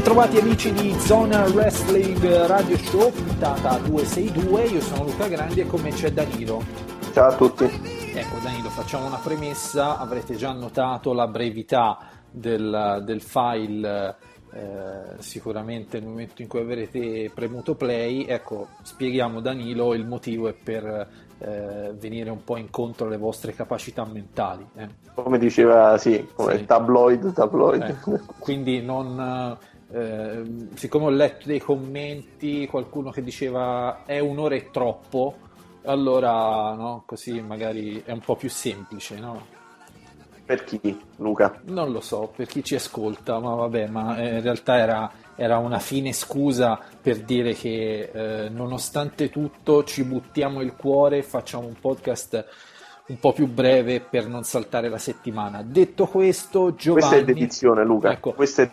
Bentrovati amici di Zona Wrestling Radio Show, puntata 262, io sono Luca Grandi e con me c'è Danilo. Ciao a tutti. Ecco Danilo, facciamo una premessa, avrete già notato la brevità del, del file, eh, sicuramente nel momento in cui avrete premuto play, ecco, spieghiamo Danilo, il motivo è per eh, venire un po' incontro alle vostre capacità mentali. Eh. Come diceva, sì, come Sì. tabloid, tabloid. Ecco, quindi non, eh, siccome ho letto dei commenti, qualcuno che diceva è un'ora e troppo, allora no, così magari è un po' più semplice, no? Per chi, Luca? Non lo so, per chi ci ascolta, ma vabbè, ma eh, in realtà era, era una fine scusa per dire che eh, nonostante tutto ci buttiamo il cuore e facciamo un podcast un po' più breve per non saltare la settimana. Detto questo, Giovanni... Questa è dedizione, Luca. Ecco. Questa è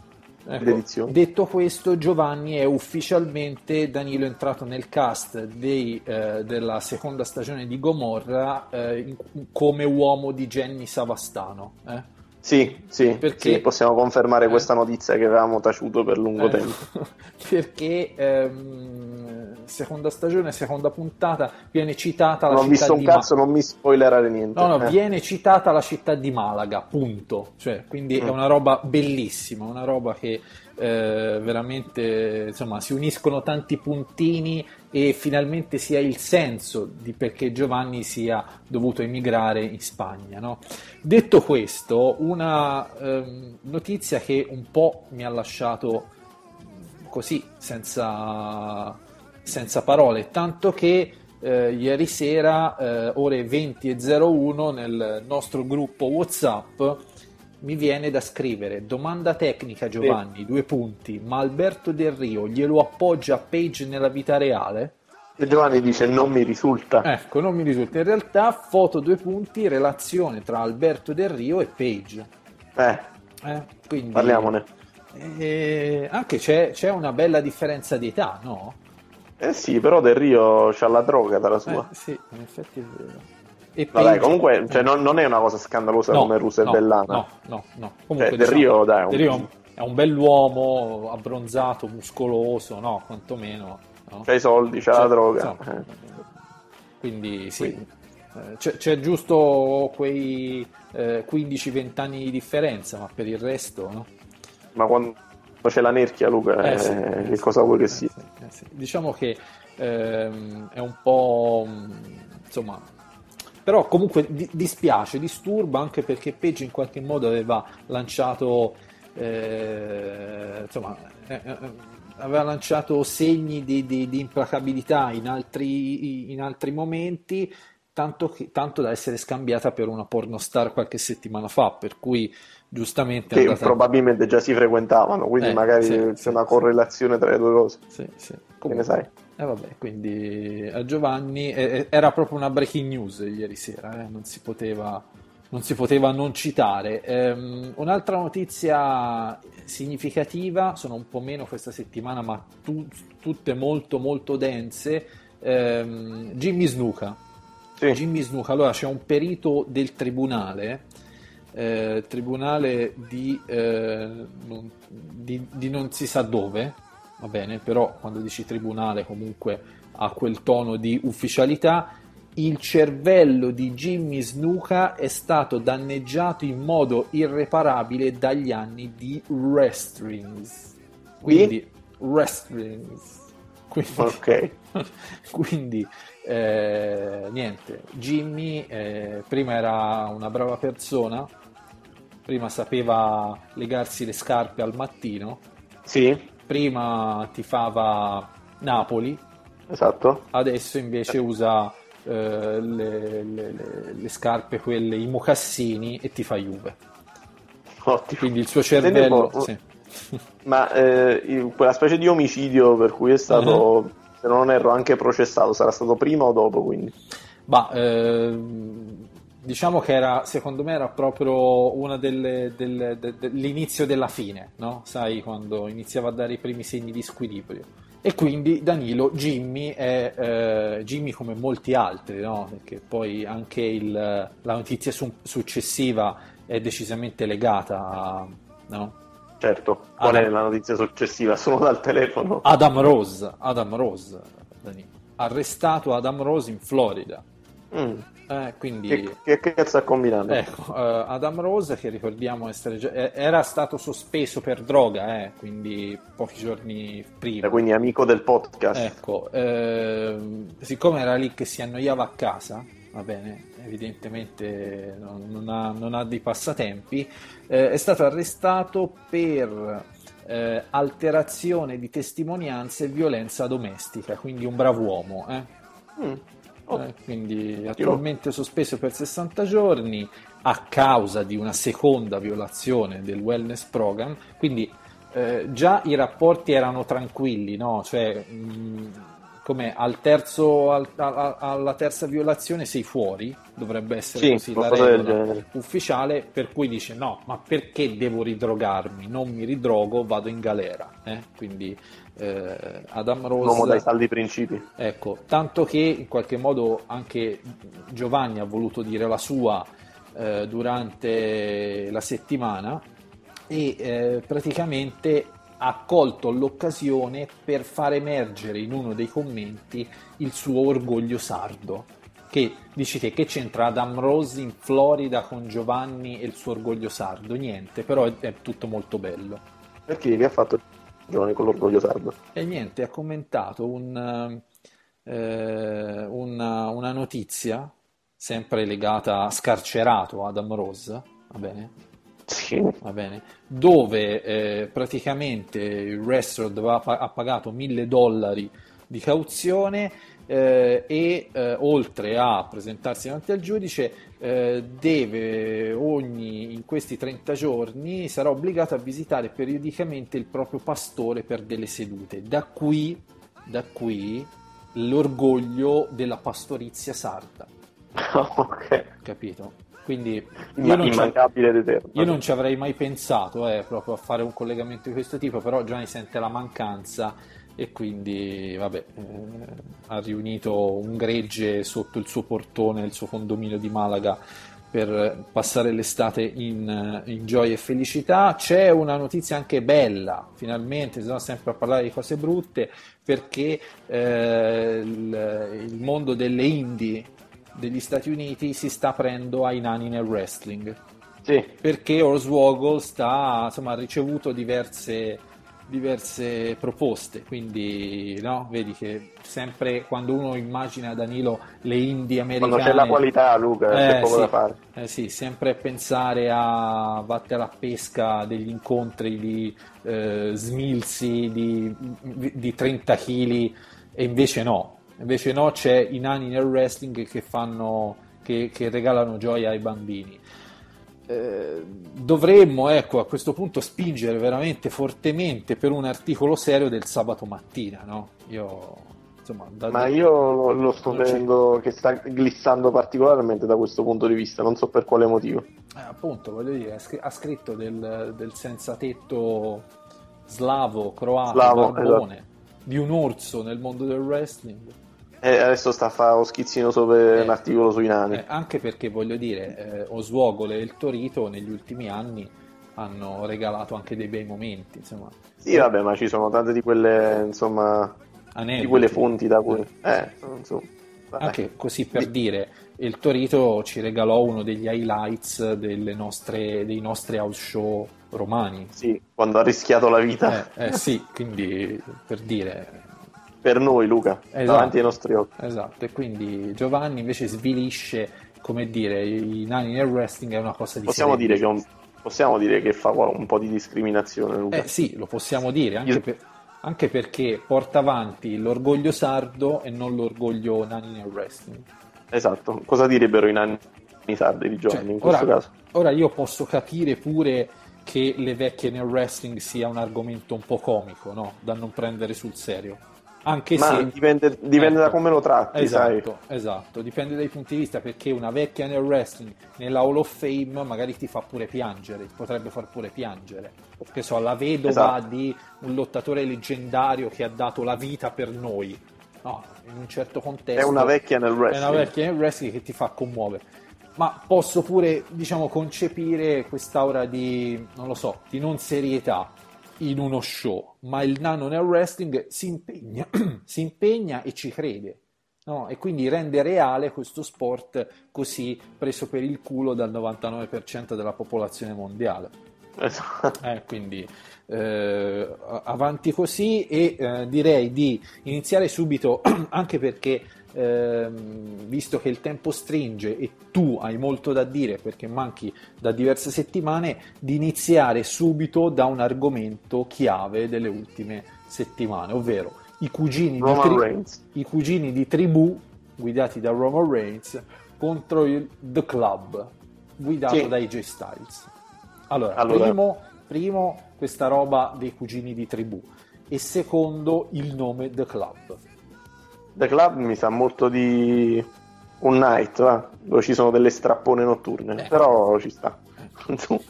Ecco, detto questo, Giovanni è ufficialmente Danilo è entrato nel cast dei, eh, della seconda stagione di Gomorra eh, in- come uomo di Jenny Savastano. eh. Sì, sì, Perché- sì, possiamo confermare Eh. questa notizia che avevamo taciuto per lungo Eh, tempo. perché ehm, seconda stagione, seconda puntata viene citata la Non ho città visto un di cazzo, Ma- non mi spoilerare niente. No, no, Eh. viene citata la città di Malaga, punto. Cioè, quindi è Mm. una roba bellissima, una roba che eh, veramente insomma si uniscono tanti puntini e finalmente si ha il senso di perché Giovanni sia dovuto emigrare in Spagna. no? Detto questo, una ehm, notizia che un po' mi ha lasciato così senza, senza parole, tanto che eh, ieri sera, eh, ore 20.01, nel nostro gruppo WhatsApp mi viene da scrivere domanda tecnica Giovanni, due punti, ma Alberto Del Rio glielo appoggia a Page nella vita reale? E Giovanni dice non mi risulta. Ecco, non mi risulta. In realtà, foto due punti, relazione tra Alberto Del Rio e Page. Eh, Eh, quindi, parliamone. Eh, anche c'è, c'è una bella differenza di età, no? Eh sì, però Del Rio c'ha la droga dalla sua. Eh, sì, in effetti è vero. E Vabbè, Page- comunque cioè, eh, non, non è una cosa scandalosa no, come Russo no, e Bellana. No, no, no. Comunque, Cioè, Del Rio, dai, è un- Del Rio è un bell'uomo, abbronzato, muscoloso, no? Quantomeno. no? C'ha i soldi, c'ha Cioè, la droga. insomma, Eh. Quindi sì, Quindi. C'è, c'è giusto quei eh, 15-20 anni di differenza, ma per il resto no? Ma quando c'è la nerchia, Luca, Eh, eh, sì, che cosa vuoi che sia? sì, sì. Diciamo che ehm, è un po' insomma, però comunque di- dispiace, disturba anche perché Page in qualche modo aveva lanciato eh, insomma, eh, eh, aveva lanciato segni di, di- di implacabilità in altri, in altri momenti. Tanto, che- tanto da essere scambiata per una pornostar qualche settimana fa, per cui giustamente Che andata- probabilmente già si frequentavano, quindi Eh, magari sì, c'è sì, una sì. correlazione tra le due cose. Sì, sì. Che ne Comunque, sai? eh, vabbè, quindi a Giovanni eh, eh, era proprio una breaking news ieri sera, eh, non si poteva, non si poteva non citare. Ehm, un'altra notizia significativa, sono un po' meno questa settimana, ma tu- tutte molto molto dense. ehm, Jimmy Snuka. Sì. Jimmy Snuka, allora c'è un perito del tribunale, eh, tribunale di, eh, non, di- di non si sa dove, va bene, però quando dici tribunale comunque ha quel tono di ufficialità. Il cervello di Jimmy Snuka è stato danneggiato in modo irreparabile dagli anni di wrestlings. Quindi, wrestlings. Quindi, Ok. quindi eh, niente, Jimmy eh, prima era una brava persona, prima sapeva legarsi le scarpe al mattino, Sì, prima tifava Napoli, esatto. adesso invece usa eh, le, le- le- le scarpe, quelle, i mocassini e tifa Juve. Ottimo. Quindi il suo cervello... sì. Ma eh, quella specie di omicidio per cui è stato, uh-huh. se non erro, anche processato, sarà stato prima o dopo? Quindi? Bah, eh, diciamo che era, secondo me era proprio una delle, delle, de, de, l'inizio della fine, no? Sai, quando iniziava a dare i primi segni di squilibrio. E quindi Danilo, Jimmy è eh, Jimmy come molti altri, no? Perché poi anche il, la notizia su, successiva è decisamente legata a, no? Certo, qual Adam... è la notizia successiva? Sono dal telefono. Adam Rose, Adam Rose, arrestato Adam Rose in Florida. Mm. Eh, quindi... Che, che cazzo ha combinato? Ecco, uh, Adam Rose, che ricordiamo essere già... era stato sospeso per droga, eh, quindi pochi giorni prima. quindi amico del podcast. Ecco, eh, siccome era lì che si annoiava a casa, va bene, evidentemente non, non, ha, non ha, dei passatempi, eh, è stato arrestato per eh, alterazione di testimonianze e violenza domestica, quindi un bravo uomo. Eh. Mm. Oh. Quindi attualmente sospeso per 60 giorni a causa di una seconda violazione del wellness program, quindi eh, già i rapporti erano tranquilli, no? cioè, mh, come al terzo, al, a, alla terza violazione sei fuori, dovrebbe essere sì, così la regola ufficiale, per cui dice no, ma perché devo ridrogarmi? Non mi ridrogo, vado in galera. Eh? Quindi eh, Adam Rose... Un uomo dai saldi principi. Ecco, tanto che in qualche modo anche Giovanni ha voluto dire la sua eh, durante la settimana e eh, praticamente ha colto l'occasione per far emergere in uno dei commenti il suo orgoglio sardo. Che dici te che c'entra Adam Rose in Florida con Giovanni e il suo orgoglio sardo? Niente, però è, è tutto molto bello. Perché che ha fatto Giovanni con l'orgoglio sardo? E niente, ha commentato un, eh, una, una notizia sempre legata a scarcerato Adam Rose, va bene? Sì. Va bene. Dove eh, praticamente il wrestler ha pagato 1000 dollari di cauzione eh, e eh, oltre a presentarsi davanti al giudice eh, deve ogni in questi 30 giorni sarà obbligato a visitare periodicamente il proprio pastore per delle sedute. Da qui, da qui l'orgoglio della pastorizia sarda. ok. Capito? Quindi io non, io non, ci avrei mai pensato eh, proprio a fare un collegamento di questo tipo, però Gianni sente la mancanza e quindi vabbè, eh, ha riunito un gregge sotto il suo portone, il suo condominio di Malaga per passare l'estate in, in, gioia e felicità. C'è una notizia anche bella, finalmente, si sono sempre a parlare di cose brutte, perché eh, il, il mondo delle indie degli Stati Uniti si sta aprendo ai nani nel wrestling. Sì. Perché Oswoggle sta, insomma, ha ricevuto diverse, diverse proposte, quindi no, vedi che sempre quando uno immagina Danilo le indie americane... Quando c'è la qualità Luca, eh, c'è poco sì, da fare. Eh sì, sempre pensare a battere a pesca degli incontri di eh, smilzi di, di 30 kg e invece no, Invece no, c'è i nani nel wrestling che, fanno, che, che regalano gioia ai bambini. Eh, dovremmo ecco, a questo punto spingere veramente fortemente per un articolo serio del sabato mattina. No? Io, insomma, da, Ma io lo sto vedendo che sta glissando particolarmente da questo punto di vista, non so per quale motivo. Eh, appunto, voglio dire, ha scritto del, del senza tetto slavo, croato, slavo, barbone, esatto. di un orso nel mondo del wrestling. E adesso sta a fare lo schizzino sopra eh, un articolo sui nani. Eh, anche perché voglio dire, eh, Oswogole e il Torito negli ultimi anni hanno regalato anche dei bei momenti. Insomma. Sì, vabbè, ma ci sono tante di quelle, insomma, Aneddoti. di quelle fonti da cui... Eh, anche così per dire, il Torito ci regalò uno degli highlights nostre, dei nostri house show romani. Sì, quando ha rischiato la vita. Eh, eh sì, quindi per dire, per noi, Luca, esatto, davanti ai nostri occhi. Esatto, e quindi Giovanni invece svilisce, come dire, i nani nel wrestling è una cosa di possiamo dire, che un, possiamo dire che fa un po' di discriminazione, Luca. Eh sì, lo possiamo dire, anche, Io... per, anche perché porta avanti l'orgoglio sardo e non l'orgoglio nani nel wrestling. Esatto, cosa direbbero i nani sardi di Giovanni cioè, in questo ora, caso? Ora io posso capire pure che le vecchie nel wrestling sia un argomento un po' comico, no? Da non prendere sul serio. Anche Ma se dipende, dipende da Ecco. come lo tratti, sai. Esatto, esatto, dipende dai punti di vista perché una vecchia nel wrestling nella Hall of Fame magari ti fa pure piangere, ti potrebbe far pure piangere. Che so, la vedova Esatto. di un lottatore leggendario che ha dato la vita per noi. No, in un certo contesto È una vecchia nel è wrestling. una vecchia nel wrestling che ti fa commuovere. Ma posso pure, diciamo, concepire quest'aura di, non lo so, di non serietà in uno show, ma il nano nel wrestling si impegna, si impegna e ci crede. no? E quindi rende reale questo sport così preso per il culo dal 99% della popolazione mondiale. Esatto. Eh, quindi eh, avanti così e eh, direi di iniziare subito anche perché ehm, visto che il tempo stringe e tu hai molto da dire perché manchi da diverse settimane di iniziare subito da un argomento chiave delle ultime settimane ovvero i cugini, di, tri- i cugini di tribù guidati da Roman Reigns contro il The Club guidato Sì. da AJ Styles allora, Allora- Primo, primo, questa roba dei cugini di tribù e secondo il nome The Club. The Club mi sa molto di un night, va? dove ci sono delle strappone notturne, Eh. però ci sta. Eh,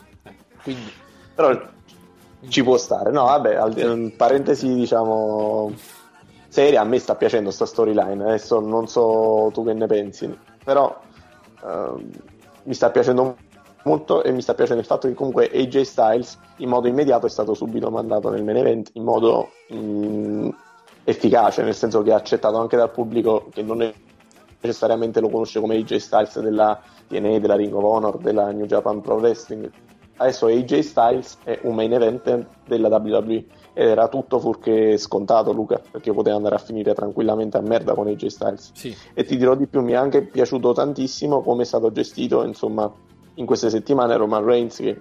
Quindi, però ci può stare. No, vabbè, al- in parentesi diciamo seria, a me sta piacendo sta storyline, adesso non so tu che ne pensi, però ehm, mi sta piacendo molto e mi sta piacendo il fatto che comunque AJ Styles in modo immediato è stato subito mandato nel main event in modo mm, efficace, nel senso che è accettato anche dal pubblico che non è necessariamente lo conosce come AJ Styles della TNA, della Ring of Honor, della New Japan Pro Wrestling. Adesso AJ Styles è un main event della WWE ed era tutto fuorché scontato Luca, perché poteva andare a finire tranquillamente a merda con AJ Styles. sì, E ti dirò di più, mi è anche piaciuto tantissimo come è stato gestito, insomma, in queste settimane Roman Reigns che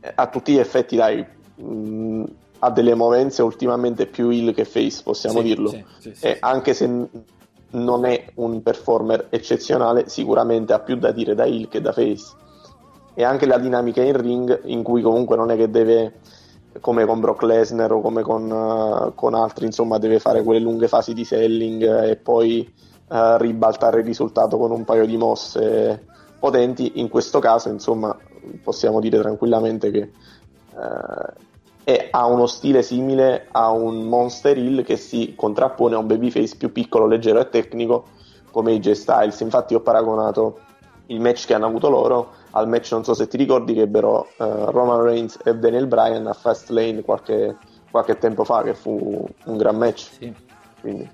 eh, a tutti gli effetti, dai, mh, ha delle movenze ultimamente più heel che face, possiamo sì, dirlo. sì, sì, E anche se non è un performer eccezionale, sicuramente ha più da dire da heel che da face. E anche la dinamica in ring, in cui comunque non è che deve, come con Brock Lesnar o come con, eh, con altri, insomma, deve fare quelle lunghe fasi di selling eh, e poi eh, ribaltare il risultato con un paio di mosse potenti. In questo caso, insomma, possiamo dire tranquillamente che e ha uno stile simile a un Monster Hill che si contrappone a un babyface più piccolo, leggero e tecnico come AJ Styles. Infatti ho paragonato il match che hanno avuto loro al match, non so se ti ricordi, che ebbero eh, Roman Reigns e Daniel Bryan a Fastlane qualche, qualche tempo fa, che fu un gran match. Sì. Quindi,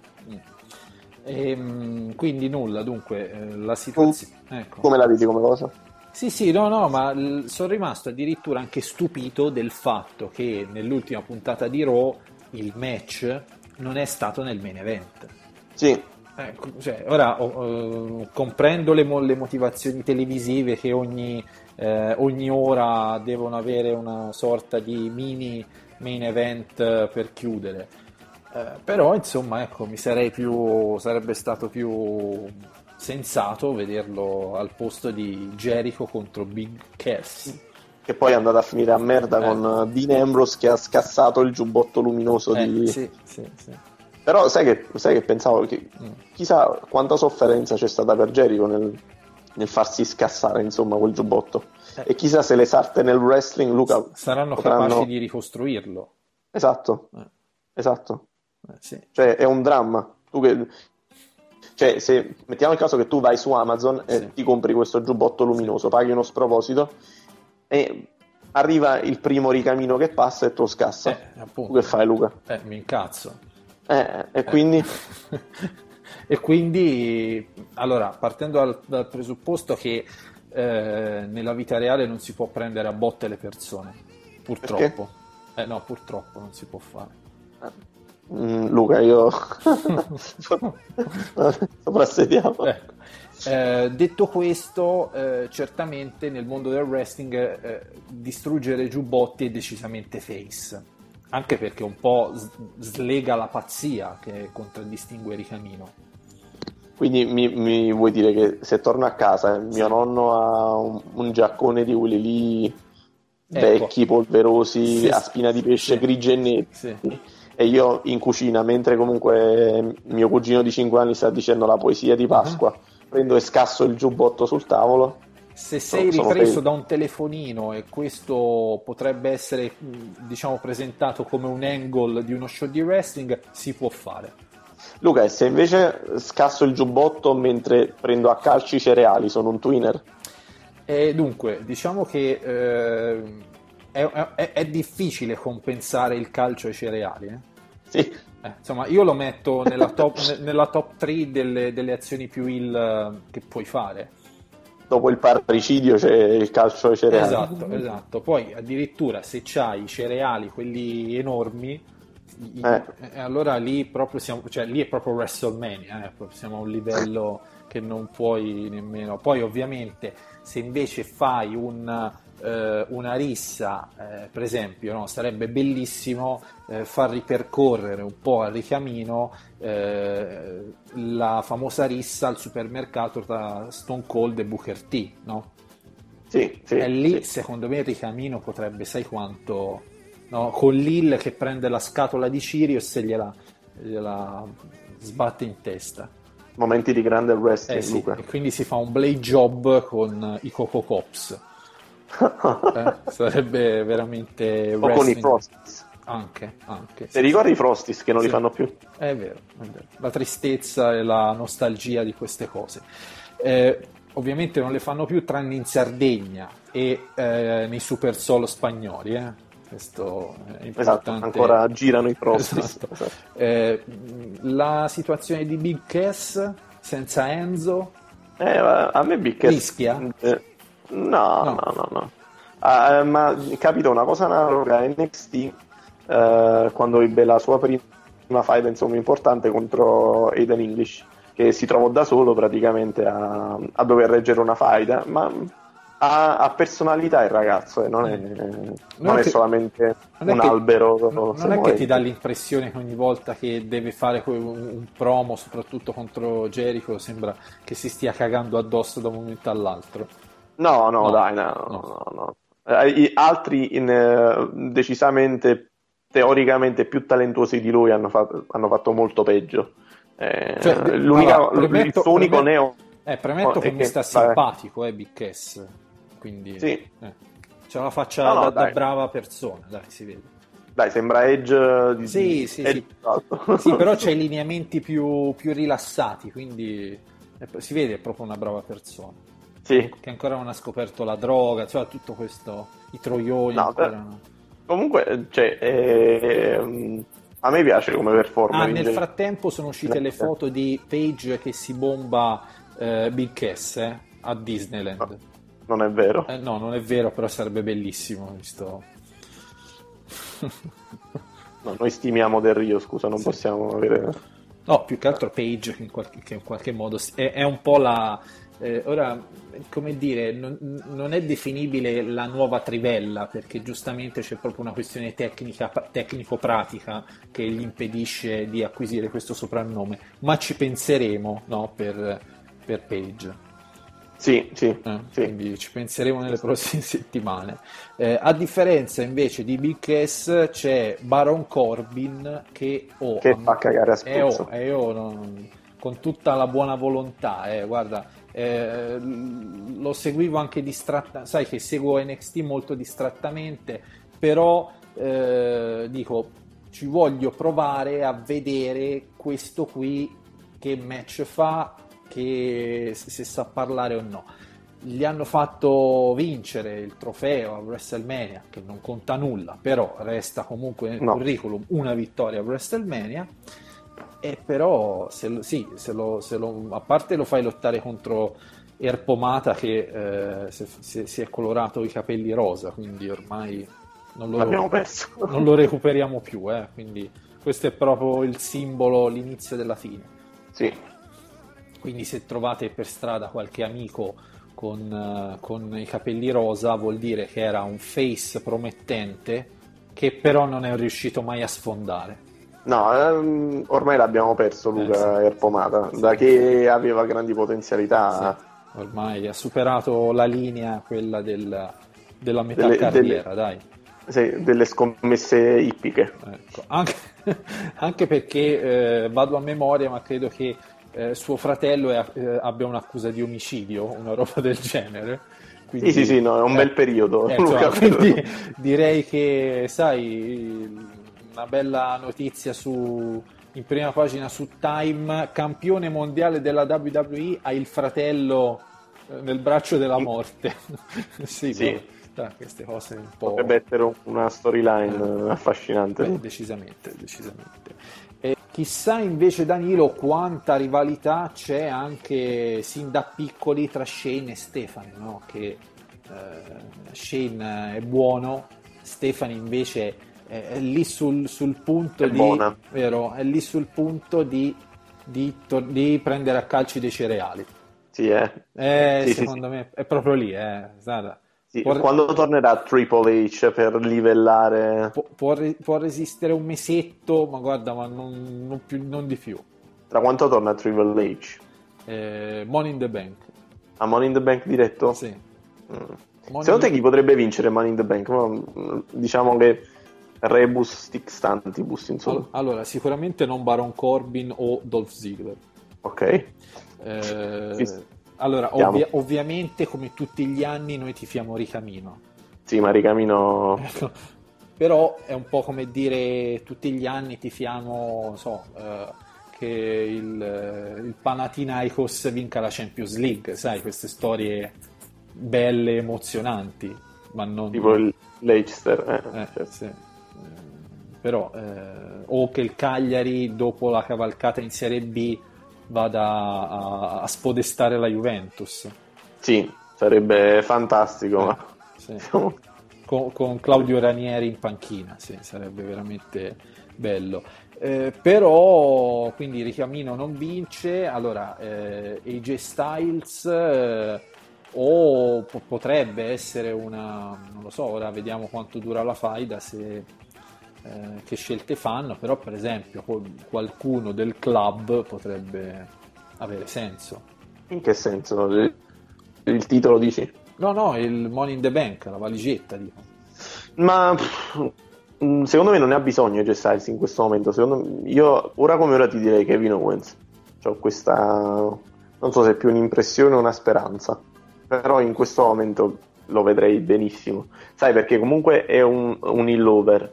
Ehm, quindi nulla, dunque, eh, la situazione... Ecco. come la vedi come cosa? Sì, sì, no, no, ma l- sono rimasto addirittura anche stupito del fatto che nell'ultima puntata di Raw il match non è stato nel main event. Sì, Ecco, cioè, ora oh, eh, comprendo le, mo- le motivazioni televisive che ogni, eh, ogni ora devono avere una sorta di mini main event eh, per chiudere. Eh, però insomma ecco mi sarei più sarebbe stato più sensato vederlo al posto di Jericho contro Big Cass che poi è andata a finire a merda Eh. con eh, Dean Ambrose che ha scassato il giubbotto luminoso Eh, di, sì, sì, sì. Però sai che, sai che pensavo che Mm. chissà quanta sofferenza c'è stata per Jericho nel, nel farsi scassare insomma quel giubbotto. Eh. E chissà se le sarte nel wrestling, Luca, saranno potranno- capaci di ricostruirlo Esatto, Eh. esatto. Eh, sì. Cioè è un dramma. Tu che... Cioè, se mettiamo il caso che tu vai su Amazon e Sì. ti compri questo giubbotto luminoso, paghi uno sproposito e arriva il primo ricamino che passa e tu lo scassa. Eh, tu che fai, Luca? Eh, mi incazzo Eh, e quindi... e quindi, allora, partendo dal, dal presupposto che eh, nella vita reale non si può prendere a botte le persone, purtroppo. Eh no, purtroppo non si può fare. Mm, Luca, io soprassediamo. Ecco. Eh, detto questo, eh, certamente nel mondo del wrestling eh, distruggere giubbotti è decisamente face, anche perché un po' slega la pazzia che contraddistingue Ricamino. Quindi mi, mi vuoi dire che se torno a casa e mio nonno ha un, un giaccone di quelli lì Ecco. vecchi, polverosi, Sì, a spina di pesce sì. grigi e neri. Sì. E io in cucina, mentre comunque mio cugino di 5 anni sta dicendo la poesia di Pasqua, Uh-huh. prendo e scasso il giubbotto sul tavolo. Se sei sono ripreso felice. da un telefonino e questo potrebbe essere diciamo presentato come un angle di uno show di wrestling, si può fare. Luca, e se invece scasso il giubbotto mentre prendo a calci i cereali, sono un twinner? E dunque, diciamo che eh, è, è- è difficile compensare il calcio ai cereali. eh. Sì. Eh, insomma, io lo metto nella top, ne- nella top 3 delle, delle azioni più eh, che puoi fare. Dopo il parricidio c'è il calcio ai cereali. Esatto, esatto. Poi addirittura se c'hai i cereali, quelli enormi, i- Eh. eh, allora lì proprio siamo, cioè lì è proprio WrestleMania, eh, proprio siamo a un livello che non puoi nemmeno. Poi ovviamente se invece fai un, eh, una rissa, eh, per esempio, no, sarebbe bellissimo eh, far ripercorrere un po' al ricamino eh, la famosa rissa al supermercato tra Stone Cold e Booker T, no? Sì, sì, E lì, sì. secondo me, il ricamino potrebbe, sai quanto, no? con Lil che prende la scatola di Sirius e gliela, gliela sbatte in testa. Momenti di grande wrestling, Eh sì, e quindi si fa un blade job con i Coco Cops. Eh, Sarebbe veramente o con i. Frosties. Anche, anche. Ti ricordi i Frosties che non Sì. li fanno più? È vero, è vero. La tristezza e la nostalgia di queste cose. Eh, ovviamente non le fanno più tranne in Sardegna e eh, nei super solo spagnoli. eh. Questo è Esatto, importante. ancora girano i Frosties. Esatto. Esatto. Eh, la situazione di Big Cass senza Enzo Eh, a me Big Cass- Rischia? Eh, no, No. no, no, no. Eh, ma capito una cosa analoga a NXT eh, quando ebbe la sua prima fight insomma importante contro Aiden English che si trovò da solo praticamente a, a dover reggere una fight eh, ma ha, ha personalità il ragazzo eh, non è, non è che- solamente non è un che- albero non se è che ti dà l'impressione che ogni volta che deve fare un promo, soprattutto contro Jericho, sembra che si stia cagando addosso da un momento all'altro. No, no, No, dai, no, no. no, no. Eh, altri in, eh, decisamente, teoricamente più talentuosi di lui hanno fatto, hanno fatto molto peggio. Eh, Cioè, allora, premetto- il suo unico premetto- neo... Eh, premetto Oh, che e mi che- sta vabbè. simpatico, eh, Big Cass. Quindi Sì. eh, c'ha la faccia No, no, da, da brava persona, dai, si vede. Dai, sembra Edge di... Sì, sì, Edge sì. alto. Sì, però c'ha i lineamenti più, più rilassati, quindi eh, si vede è proprio una brava persona. Sì. Che ancora non ha scoperto la droga, cioè tutto questo, i troioni No, ancora no. Comunque, cioè, ehm, a me piace come performer. Ah, nel genere. frattempo sono uscite le foto di Page che si bomba eh, Big Cass eh, a Disneyland. Non è vero. Eh, no, non è vero, però sarebbe bellissimo. Visto... No, noi stimiamo Del Rio, scusa, non Sì. possiamo avere... No, più che altro Page che in qualche, che in qualche modo s- è, è un po' la... eh, ora, come dire, non, non è definibile la nuova trivella perché giustamente c'è proprio una questione tecnica, tecnico-pratica che gli impedisce di acquisire questo soprannome, ma ci penseremo no, per, per Page. Sì, sì, Eh, sì. Quindi ci penseremo nelle prossime settimane. Eh, a differenza invece di Big Cass c'è Baron Corbin che, oh, Che fa cagare a eh, oh, eh, oh, non- con tutta la buona volontà, eh, guarda, eh, lo seguivo anche distratta, sai che seguo NXT molto distrattamente, però eh, dico, ci voglio provare a vedere questo qui che match fa, che se, se sa parlare o no. Gli hanno fatto vincere il trofeo a WrestleMania, che non conta nulla, però resta comunque nel No. curriculum una vittoria a WrestleMania. E però, se sì, se lo- se lo- a parte lo fai lottare contro Erpomata che eh, si, è colorato i capelli rosa, quindi ormai non lo, non lo recuperiamo più. eh, quindi questo è proprio il simbolo, l'inizio della fine. Sì, Quindi se trovate per strada qualche amico con, con i capelli rosa vuol dire che era un face promettente che però non è riuscito mai a sfondare. No, ehm, ormai l'abbiamo perso Luca Eh, sì. Erpomata, da che aveva grandi potenzialità. Sì, ormai ha superato la linea, quella del, della metà Delle- carriera, delle- dai. Sì, delle scommesse ippiche. Ecco, Anche, anche perché eh, vado a memoria, ma credo che eh, suo fratello è- eh, abbia un'accusa di omicidio, una roba del genere. Quindi- Sì, sì, sì, no, è un eh, bel periodo. eh, Luca. insomma, quindi direi che, sai, una bella notizia su, in prima pagina su Time, campione mondiale della WWE ha il fratello eh, nel braccio della morte. sì, Sì. boh, dai, queste cose un po'... Potrebbe essere una storyline affascinante. Beh, decisamente, decisamente. E chissà invece Danilo quanta rivalità c'è anche sin da piccoli tra Shane e Stefani, no? che eh, Shane è buono, Stefani invece è, è lì sul, sul punto È di, buona. vero, è lì sul punto di, di, di prendere a calci dei cereali. Sì, eh. Eh, Sì, sì, secondo me è proprio lì, eh. Sì, Può- Quando tornerà Triple H per livellare può, può re- può resistere un mesetto, ma guarda, ma non, non più- non di più. tra quanto torna Triple H? Eh, Money in the Bank. A Money in the Bank diretto? Sì. Mm. Secondo te chi potrebbe vincere Money in the Bank? Mm, Diciamo che Rebus stick stantibus, insomma. All- Allora, sicuramente non Baron Corbin o Dolph Ziggler. Ok. Eh, Sì. allora, ovvia- ovviamente, come tutti gli anni, noi tifiamo Ricamino. Sì, ma Ricamino... Però è un po' come dire tutti gli anni tifiamo, non so, eh, che il, eh, il Panathinaikos vinca la Champions League, sai, queste storie belle, emozionanti, ma non... Tipo il Leicester. eh, Eh, certo. sì. Eh, però eh, o che il Cagliari dopo la cavalcata in Serie B vada a, a spodestare la Juventus Sì, sarebbe fantastico, ma... sì. con, con Claudio Ranieri in panchina sì, sarebbe veramente bello Eh, però quindi Ricamino non vince allora eh, AJ Styles eh, o po- potrebbe essere una non lo so ora vediamo quanto dura la faida se eh, che scelte fanno, però per esempio qual- qualcuno del club potrebbe avere senso. In che senso? Il, il titolo dici? No, no, il Money in the Bank, la valigetta, dico. Ma mm, secondo me non ne ha bisogno Jay Styles in questo momento. Secondo me- io ora come ora ti direi Kevin Owens. Ho questa non so se è più un'impressione o una speranza. Però in questo momento lo vedrei benissimo. Sai perché comunque è un, un hill over.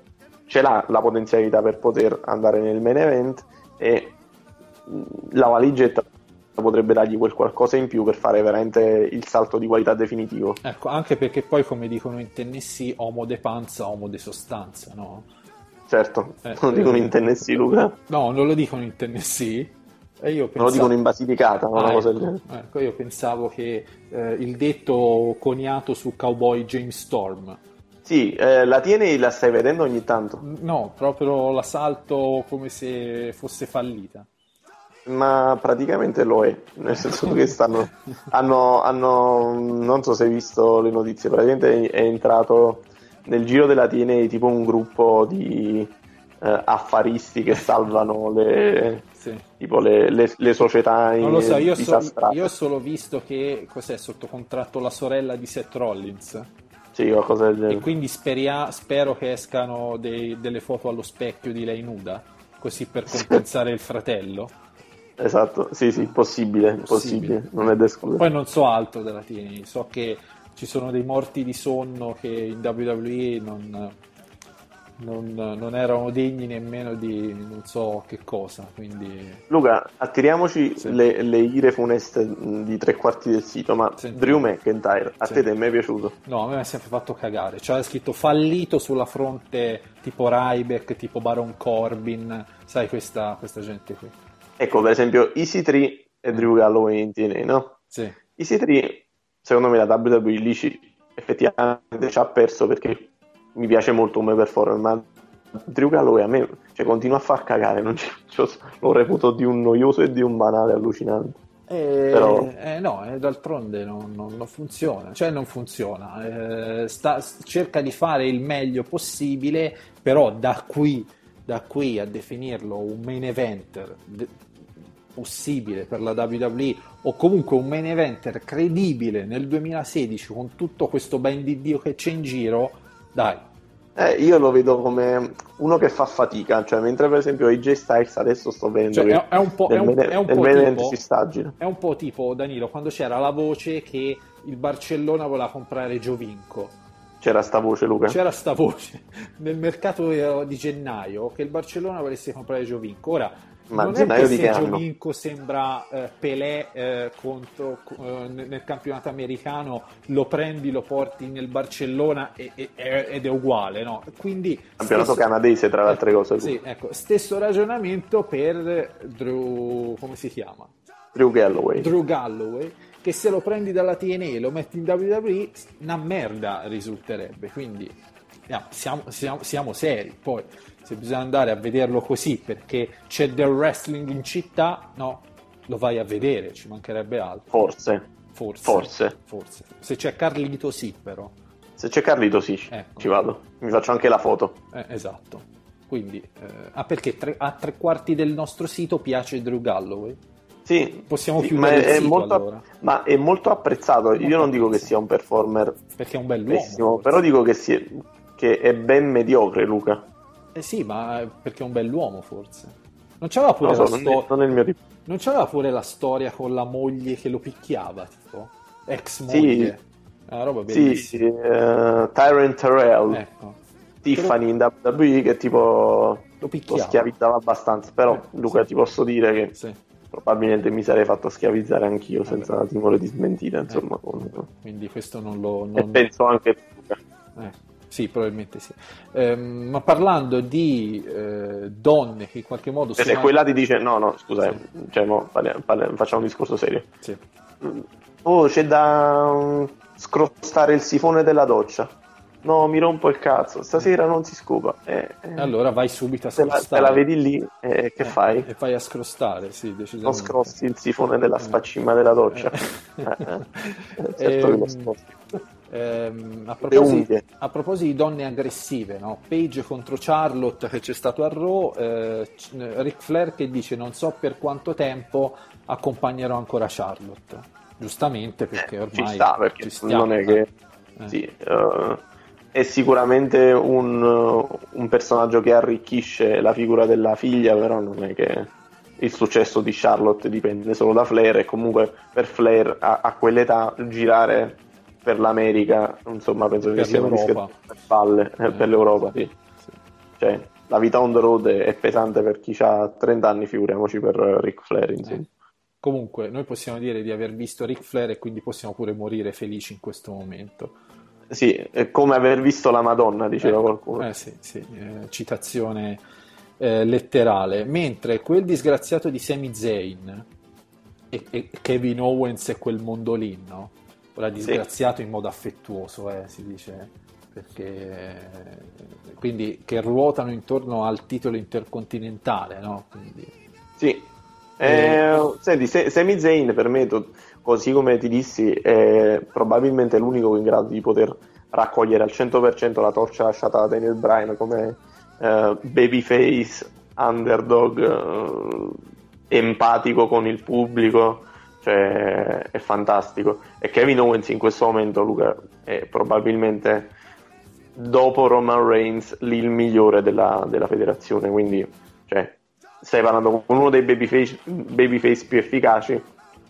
Ce l'ha la potenzialità per poter andare nel main event e la valigetta potrebbe dargli quel qualcosa in più per fare veramente il salto di qualità definitivo. Ecco, anche perché poi, come dicono in Tennessee, homo de panza, homo de sostanza, no? Certo, Eh, lo dicono in Tennessee Luca. No, non lo dicono in Tennessee. E io Non lo pensavo... dicono in Basilicata, una Ah, cosa ecco, del genere. ecco, io pensavo che eh, il detto coniato su Cowboy James Storm. Sì, eh, la tieni e la stai vedendo ogni tanto, No, proprio la salto come se fosse fallita. ma praticamente lo è, nel senso che stanno, hanno, hanno, non so se hai visto le notizie, praticamente è entrato nel giro della TNA tipo un gruppo di eh, affaristi che salvano le, Sì. tipo le, le- le società Non lo so, io, so- io ho solo visto che cos'è sotto contratto la sorella di Seth Rollins Sì, qualcosa del e genere. quindi speria- spero che escano dei- delle foto allo specchio di lei nuda, così per compensare il fratello. Esatto, sì, sì, possibile, Possibile. possibile, non è da escludere. Poi non so altro della TNA, so che ci sono dei morti di sonno che in WWE non, non- non erano degni nemmeno di non so che cosa, quindi Luca, attiriamoci Sì. le, le ire funeste di tre quarti del sito, ma Sì. Drew McIntyre, a Sì. te ti è mai piaciuto? No, a me mi ha sempre fatto cagare. C'era scritto fallito sulla fronte tipo Ryback, tipo Baron Corbin, sai questa, questa gente qui. Ecco, per esempio, Easy 3 e Drew Galloway in TNA, no? Sì, Easy 3, secondo me la WWE lì effettivamente ci ha perso perché mi piace molto come performance, ma Drew Galloway a me cioè, continua a far cagare, non ci- ci ho- lo reputo di un noioso e di un banale allucinante. Eh, Però- eh, no, eh, d'altronde non, non- non funziona, cioè non funziona. Eh, sta- cerca di fare il meglio possibile, però da qui, da qui a definirlo un main eventer, de- possibile per la WWE o comunque un main eventer credibile nel 2016 con tutto questo ben di Dio che c'è in giro, dai. Eh, io lo vedo come uno che fa fatica, cioè mentre per esempio AJ Styles adesso sto vedendo Cioè, è, è un po', è un- è un po' tipo- si stagina. è un po' tipo Danilo quando c'era la voce che il Barcellona voleva comprare Giovinco. C'era sta voce Luca. C'era sta voce nel mercato di gennaio che il Barcellona volesse comprare Giovinco. Ora, Ma non è gennaio che di se che? Giovinco sembra eh, Pelé eh, contro, eh, nel campionato americano, lo prendi, lo porti nel Barcellona e- e- ed è uguale, no? Quindi Campionato stesso- canadese tra le altre cose. Sì, ecco, stesso ragionamento per Drew, come si chiama? Drew Galloway. Drew Galloway, che se lo prendi dalla TNA e lo metti in WWE, una merda risulterebbe. Quindi no, siamo, siamo- siamo seri. Poi, se bisogna andare a vederlo così perché c'è del wrestling in città, no, lo vai a vedere, ci mancherebbe altro. Forse. Forse. Forse. Forse. Se c'è Carlito, sì, però. Se c'è Carlito sì, Ecco. ci vado. Mi faccio anche la foto. Eh, esatto. Quindi, eh, ah, perché tre- a tre quarti del nostro sito piace Drew Galloway? Sì, Possiamo sì, chiudere ma il è, sito, molto, allora. ma è molto apprezzato. Io non dico che sia un performer Perché è un bell'uomo. pessimo, però dico che, sia- che è ben mediocre Luca. Eh sì, ma perché è un bell'uomo forse. Non c'aveva pure, lo la sto- non c'aveva pure la storia con la moglie che lo picchiava, tipo? Ex Sì. moglie. Una roba Sì, bellissima. sì, eh, Tyrant Terrell, Ecco. Tiffany in WWE che tipo Lo lo picchiava. schiavizzava abbastanza, però Eh, Luca sì. ti posso dire che Sì, probabilmente mi sarei fatto schiavizzare anch'io senza timore di smentita, insomma. Eh. quindi questo non lo... E non- penso anche Luca. Eh, sì, probabilmente sì. Ehm, ma parlando di eh, donne che in qualche modo... E se sono- quella ti dice no, no, scusa, Sì. eh, cioè, mo, parliamo- parliamo- facciamo un discorso serio. Sì. Oh, c'è da mm, scrostare il sifone della doccia. No, mi rompo il cazzo, stasera non si scopa. Eh, eh, Allora vai subito a te, la, scrostare. te la vedi lì, eh, che Eh, fai? E vai a scrostare, sì, Non decisamente. scrosti il sifone della spaccima della doccia. Eh. Eh, eh, certo che lo Ehm, scrosti. Ehm, a, proposito, a proposito di donne aggressive, no? Paige contro Charlotte che c'è stato a Raw, eh, Ric Flair che dice non so per quanto tempo accompagnerò ancora Charlotte. Giustamente perché Eh, ormai ci sta perché ci non è che eh. sì, eh, è sicuramente un, un personaggio che arricchisce la figura della figlia, però non è che il successo di Charlotte dipende solo da Flair e comunque per Flair a, a quell'età girare per l'America, insomma, penso che sia una discreta per palle eh, Eh, per l'Europa, sì. sì. Cioè, la vita on the road è, pesante per chi ha 30 anni, figuriamoci per eh, Ric Flair, insomma. Eh. Comunque, noi possiamo dire di aver visto Ric Flair e quindi possiamo pure morire felici in questo momento. Sì, è come aver visto la Madonna, diceva Eh, qualcuno. Eh sì, sì, eh, citazione eh, letterale. Mentre quel disgraziato di Sami Zayn e, e Kevin Owens e quel mondo Ora disgraziato in modo affettuoso, eh, si dice, perché quindi che ruotano intorno al titolo intercontinentale, no? Quindi, Sì. Eh, senti, Se- Sami Zayn per me, così come ti dissi, è probabilmente l'unico in grado di poter raccogliere al 100% la torcia lasciata da Daniel Bryan come eh, babyface, underdog, eh, empatico con il pubblico, cioè è fantastico. E Kevin Owens in questo momento, Luca, è probabilmente dopo Roman Reigns lì il migliore della, della federazione, quindi cioè, stai parlando con uno dei babyface, babyface più efficaci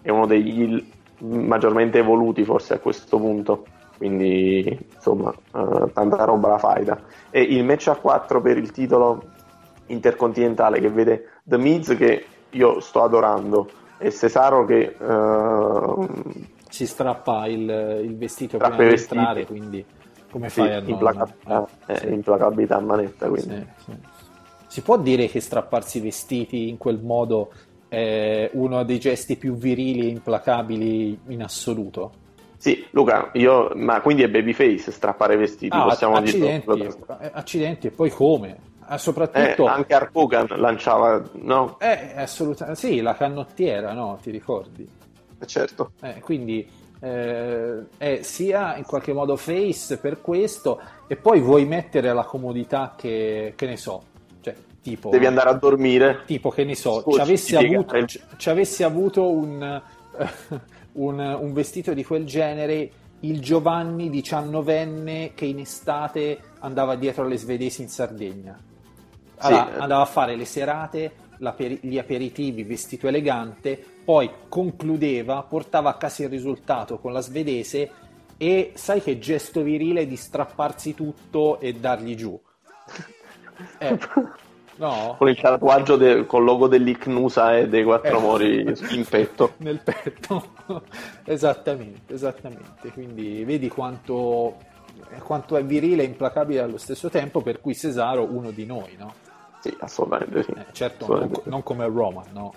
e uno degli maggiormente evoluti forse a questo punto. Quindi insomma, eh, tanta roba la faida. E il match a 4 per il titolo intercontinentale che vede The Miz che io sto adorando e Cesaro che eh, si strappa il, il vestito prima i di entrare, vestiti. quindi come sì, fai a non... implacabilità, eh, eh, sì. implacabilità a manetta. Sì. Si può dire che strapparsi i vestiti in quel modo è uno dei gesti più virili e implacabili in assoluto? Sì, Luca, io, ma quindi è babyface strappare i vestiti, Ah, possiamo accidenti, eh, accidenti, e poi come? Ah, Eh, soprattutto, anche Hulk Hogan lanciava, no? eh, assolutamente, sì, la canottiera, no? Ti ricordi? Eh, Certo. Eh, quindi eh, è sia in qualche modo face per questo, e poi vuoi mettere la comodità che, che ne so, cioè Tipo, Devi andare a dormire. tipo che ne so, ci avessi, avuto, ci avessi avuto un, un, un vestito di quel genere il Giovanni diciannovenne che in estate andava dietro alle svedesi in Sardegna. Allora, Sì, andava a fare le serate, l'aperi- gli aperitivi vestito elegante, poi concludeva, portava a casa il risultato con la svedese e sai che gesto virile di strapparsi tutto e dargli giù. Eh, no? Con il tatuaggio de- col logo dell'Icnusa e dei quattro Eh. mori in petto. nel petto. esattamente, esattamente. Quindi vedi quanto, quanto è virile e implacabile allo stesso tempo, per cui Cesaro uno di noi, no? Sì, assolutamente sì. Eh, certo, non, Assolutamente. non come Roman, no?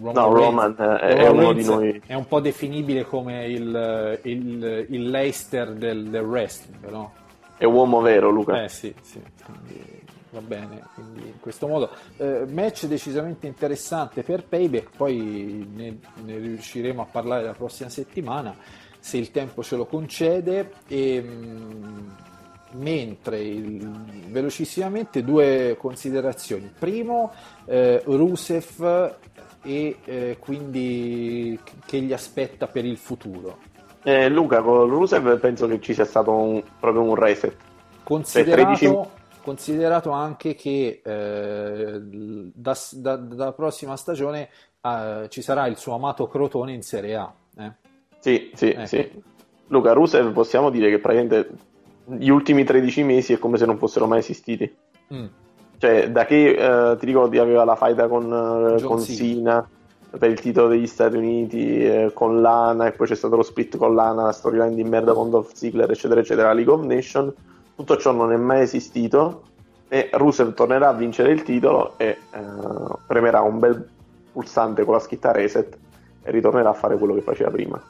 No, Reigns- Roman eh, è Roman uno di noi. È un po' definibile come il, il, il Leicester del, del wrestling, no? È uomo vero, Luca. Eh sì, sì, quindi va bene, quindi in questo modo. Eh, match decisamente interessante per Payback, poi ne, ne riusciremo a parlare la prossima settimana, se il tempo ce lo concede. E, mh, mentre il- velocissimamente due considerazioni. Primo, eh, Rusev e eh, quindi che gli aspetta per il futuro. Eh, Luca, con Rusev penso che ci sia stato un- proprio un reset. Considerato, 13 considerato anche che eh, da, da- dalla prossima stagione eh, ci sarà il suo amato Crotone in Serie A. eh. Sì, sì, Ecco. sì. Luca, Rusev possiamo dire che praticamente gli ultimi 13 mesi è come se non fossero mai esistiti. Mm. Cioè, da che eh, ti ricordi aveva la faida con, eh, con. Cena per il titolo degli Stati Uniti, eh, con Lana, e poi c'è stato lo split con Lana, la storyline di merda con Dolph Ziggler, eccetera, eccetera, la League of Nations. Tutto ciò non è mai esistito e Rusev tornerà a vincere il titolo e eh, premerà un bel pulsante con la scritta reset e ritornerà a fare quello che faceva prima.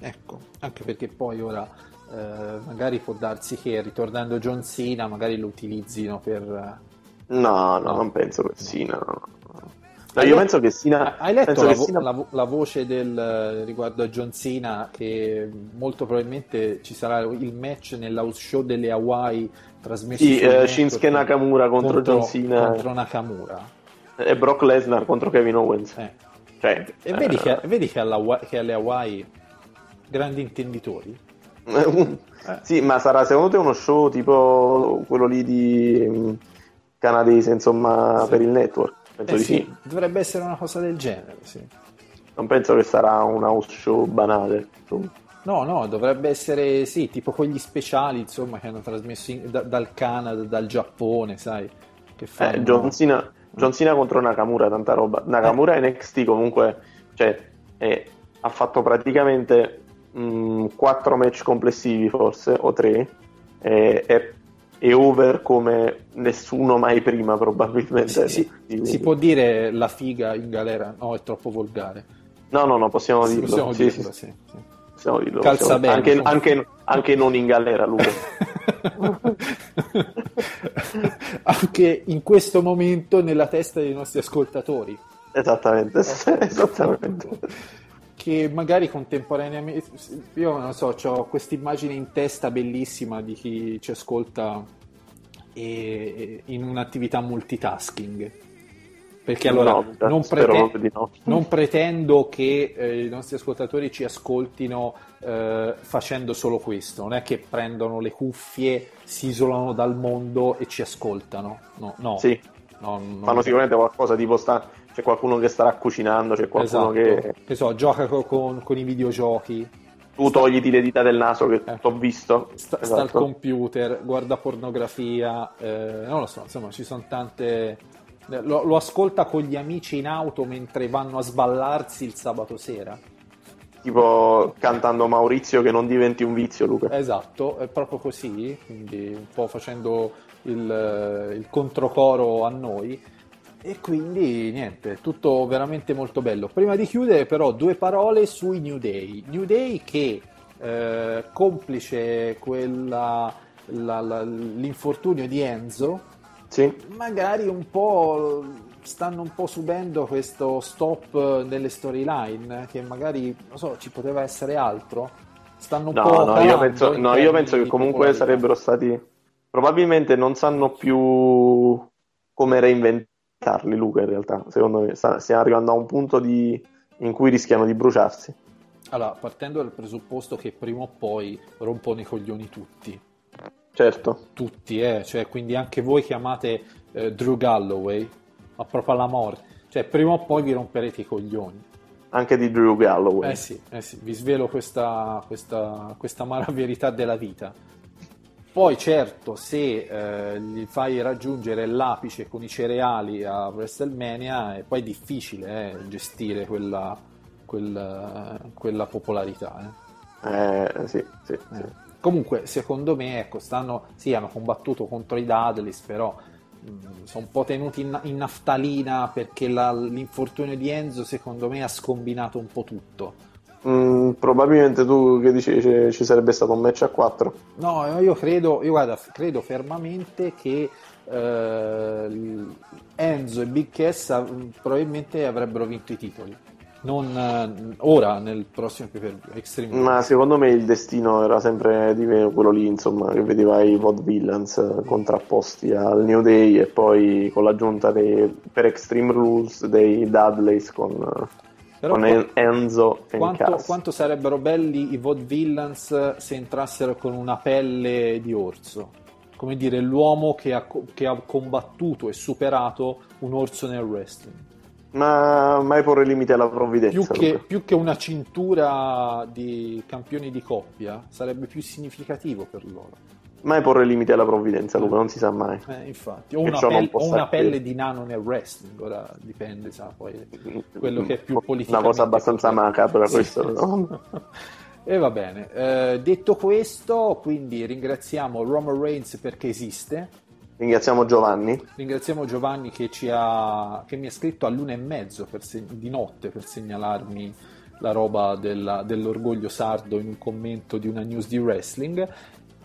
Ecco, anche perché poi ora eh, magari può darsi che ritornando John Cena magari lo utilizzino per... eh, No, no, No. non penso che Sina. no, no. Io penso che Sina. Hai letto la, vo- Sina- la vo- la voce del, riguardo a John Cena che molto probabilmente ci sarà il match nell'house show delle Hawaii trasmesso Sì, eh, Shinsuke Nakamura contro John Cena. contro Nakamura. e Brock Lesnar contro Kevin Owens. Eh. Cioè, E vedi, eh, che, vedi che, alla che alle Hawaii grandi intenditori. sì, ma sarà secondo te uno show tipo quello lì di mm, canadese, insomma, Sì. per il network? Penso Eh di sì, sì. dovrebbe essere una cosa del genere, sì. Non penso che sarà un house show banale. No, no, dovrebbe essere sì, tipo quegli speciali, insomma, che hanno trasmesso in- da- dal Canada, dal Giappone, sai, che fanno... Eh, John, Cena, John Cena contro Nakamura, tanta roba. Nakamura Eh. NXT comunque cioè, è- ha fatto praticamente 4 match complessivi forse, o 3, è, è- è over come nessuno mai prima probabilmente. Si, si- si può dire la figa in galera? No, è troppo volgare. No, no, no, possiamo dirlo. possiamo Sì, dirlo, sì, sì, sì. possiamo dirlo, Calza possiamo- bene, Anche, insomma. anche- anche non in galera, Luca. Anche in questo momento nella testa dei nostri ascoltatori, esattamente, esattamente. Che magari contemporaneamente, io non so, ho questa immagine in testa bellissima di chi ci ascolta e- in un'attività multitasking. Perché allora No, non, prete- no. non pretendo che eh, i nostri ascoltatori ci ascoltino eh, facendo solo questo, non è che prendono le cuffie, si isolano dal mondo e ci ascoltano. No, no. Sì, No, fanno sicuramente qualcosa tipo sta, c'è qualcuno che starà cucinando, c'è qualcuno Esatto. che so, gioca co- con, con i videogiochi, tu togliti le dita del naso che Eh. t'ho visto. sta, sta al Esatto. computer, guarda pornografia, eh, non lo so, insomma ci sono tante... Lo, lo ascolta con gli amici in auto mentre vanno a sballarsi il sabato sera. Tipo cantando Maurizio che non diventi un vizio, Luca. Esatto, è proprio così, quindi un po' facendo il, il controcoro a noi. E quindi niente, tutto veramente molto bello. Prima di chiudere, però, due parole sui New Day. New Day che, eh, complice quella, la- la- l'infortunio di Enzo, Sì. magari un po' stanno un po' subendo questo stop nelle storyline, che magari, non so, ci poteva essere altro. Stanno un po' No, no, io penso, no, io penso che comunque popolarità. sarebbero stati. Probabilmente non sanno più come reinventarsi evitarli, Luca, in realtà. Secondo me sta- stiamo arrivando a un punto di- in cui rischiano di bruciarsi. Allora, partendo dal presupposto che prima o poi rompono i coglioni tutti, Certo, tutti, eh, cioè, quindi anche voi chiamate eh, Drew Galloway, ma proprio alla morte, cioè prima o poi vi romperete i coglioni. anche di Drew Galloway. Eh sì, eh sì, vi svelo questa, questa, questa amara verità della vita. Poi certo, se eh, gli fai raggiungere l'apice con i cereali a WrestleMania, è poi difficile eh, gestire quella, quella, quella popolarità. eh. Eh, sì, sì, sì. Eh. Comunque, secondo me, ecco, stanno, sì, hanno combattuto contro i Dudleys, però mh, sono un po' tenuti in, in naftalina perché la- l'infortunio di Enzo, secondo me, ha scombinato un po' tutto. Mm, probabilmente tu che dici ci- ci sarebbe stato un match a 4. No, io credo, io guarda, credo fermamente che eh, Enzo e Big Cass probabilmente avrebbero vinto i titoli. Non eh, ora nel prossimo Extreme. Ma secondo me il destino era sempre di quello lì, insomma, che vedeva i VOD Villains contrapposti al New Day e poi con l'aggiunta dei- per Extreme Rules dei Dudleys con, Però con qua- En- Enzo e Quanto, quanto sarebbero belli i Vaudevillains se entrassero con una pelle di orso? Come dire, l'uomo che ha, che ha combattuto e superato un orso nel wrestling. Ma mai porre limiti alla provvidenza. Più che, più che una cintura di campioni di coppia, sarebbe più significativo per loro. Mai porre limiti alla provvidenza, Luca, non si sa mai. Eh, infatti, o una, pelle, o una pelle di nano nel wrestling, ora dipende, sa, poi quello che è più Una politicamente cosa abbastanza macabra Sì. questa. no? E va bene, Eh, detto questo, quindi ringraziamo Roman Reigns perché esiste, Ringraziamo Giovanni. ringraziamo Giovanni che, ci ha, che mi ha scritto all'una e mezzo per se- di notte per segnalarmi la roba della- dell'orgoglio sardo in un commento di una news di wrestling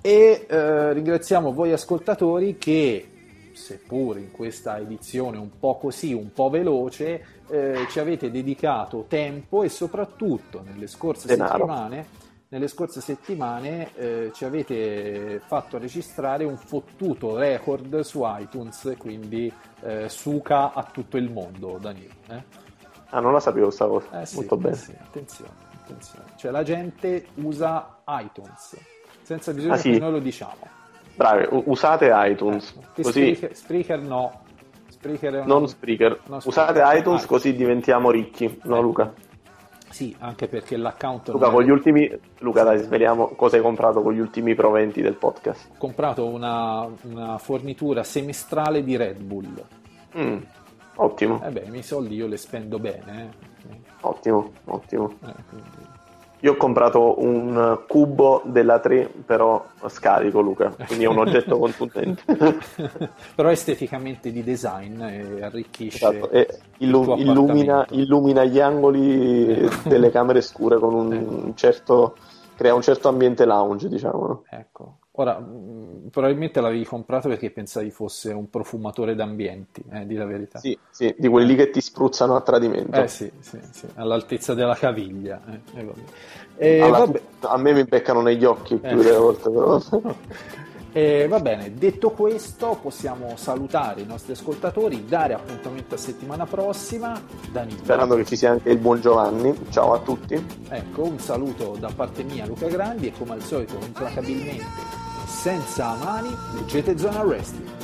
e eh, ringraziamo voi ascoltatori che seppur in questa edizione un po' così, un po' veloce, eh, ci avete dedicato tempo e soprattutto nelle scorse Denaro. settimane, nelle scorse settimane eh, ci avete fatto registrare un fottuto record su iTunes, quindi eh, suca a tutto il mondo, Danilo. eh? Ah, non la sapevo sta cosa. Eh sì, Molto eh bene. sì, attenzione, attenzione. Cioè la gente usa iTunes senza bisogno Ah, sì? che noi lo diciamo. Bravi, u- usate iTunes. Che Così Spreaker, Spreaker no. Spreaker è una- non Spreaker. No, Usate Spreaker. iTunes Ah, così diventiamo ricchi. No, Ecco. Luca? Sì, anche perché l'account Luca, con gli ultimi. Luca, dai, sveliamo cosa hai comprato con gli ultimi proventi del podcast. ho comprato una, una fornitura semestrale di Red Bull. Mm, ottimo, Eh beh, i miei soldi io li spendo bene. eh. ottimo, ottimo. Eh, quindi- Io ho comprato un cubo della 3, però scarico, Luca. Quindi è un oggetto contundente. Però esteticamente di design e arricchisce Esatto, e il illu- illumina, illumina gli angoli delle camere scure con un certo crea un certo ambiente lounge, diciamo. Ecco. Ora, mh, probabilmente l'avevi comprato perché pensavi fosse un profumatore d'ambienti, eh, di la verità. Sì, sì, di quelli che ti spruzzano a tradimento. Eh sì, sì, sì, all'altezza della caviglia. eh, eh, a me mi beccano negli occhi più Eh. delle volte, però. Eh, va bene, detto questo possiamo salutare i nostri ascoltatori, dare appuntamento a settimana prossima. Danilo, Sperando che ci sia anche il buon Giovanni. Ciao a tutti. ecco, un saluto da parte mia Luca Grandi e come al solito implacabilmente senza mani leggete Zona Wrestling.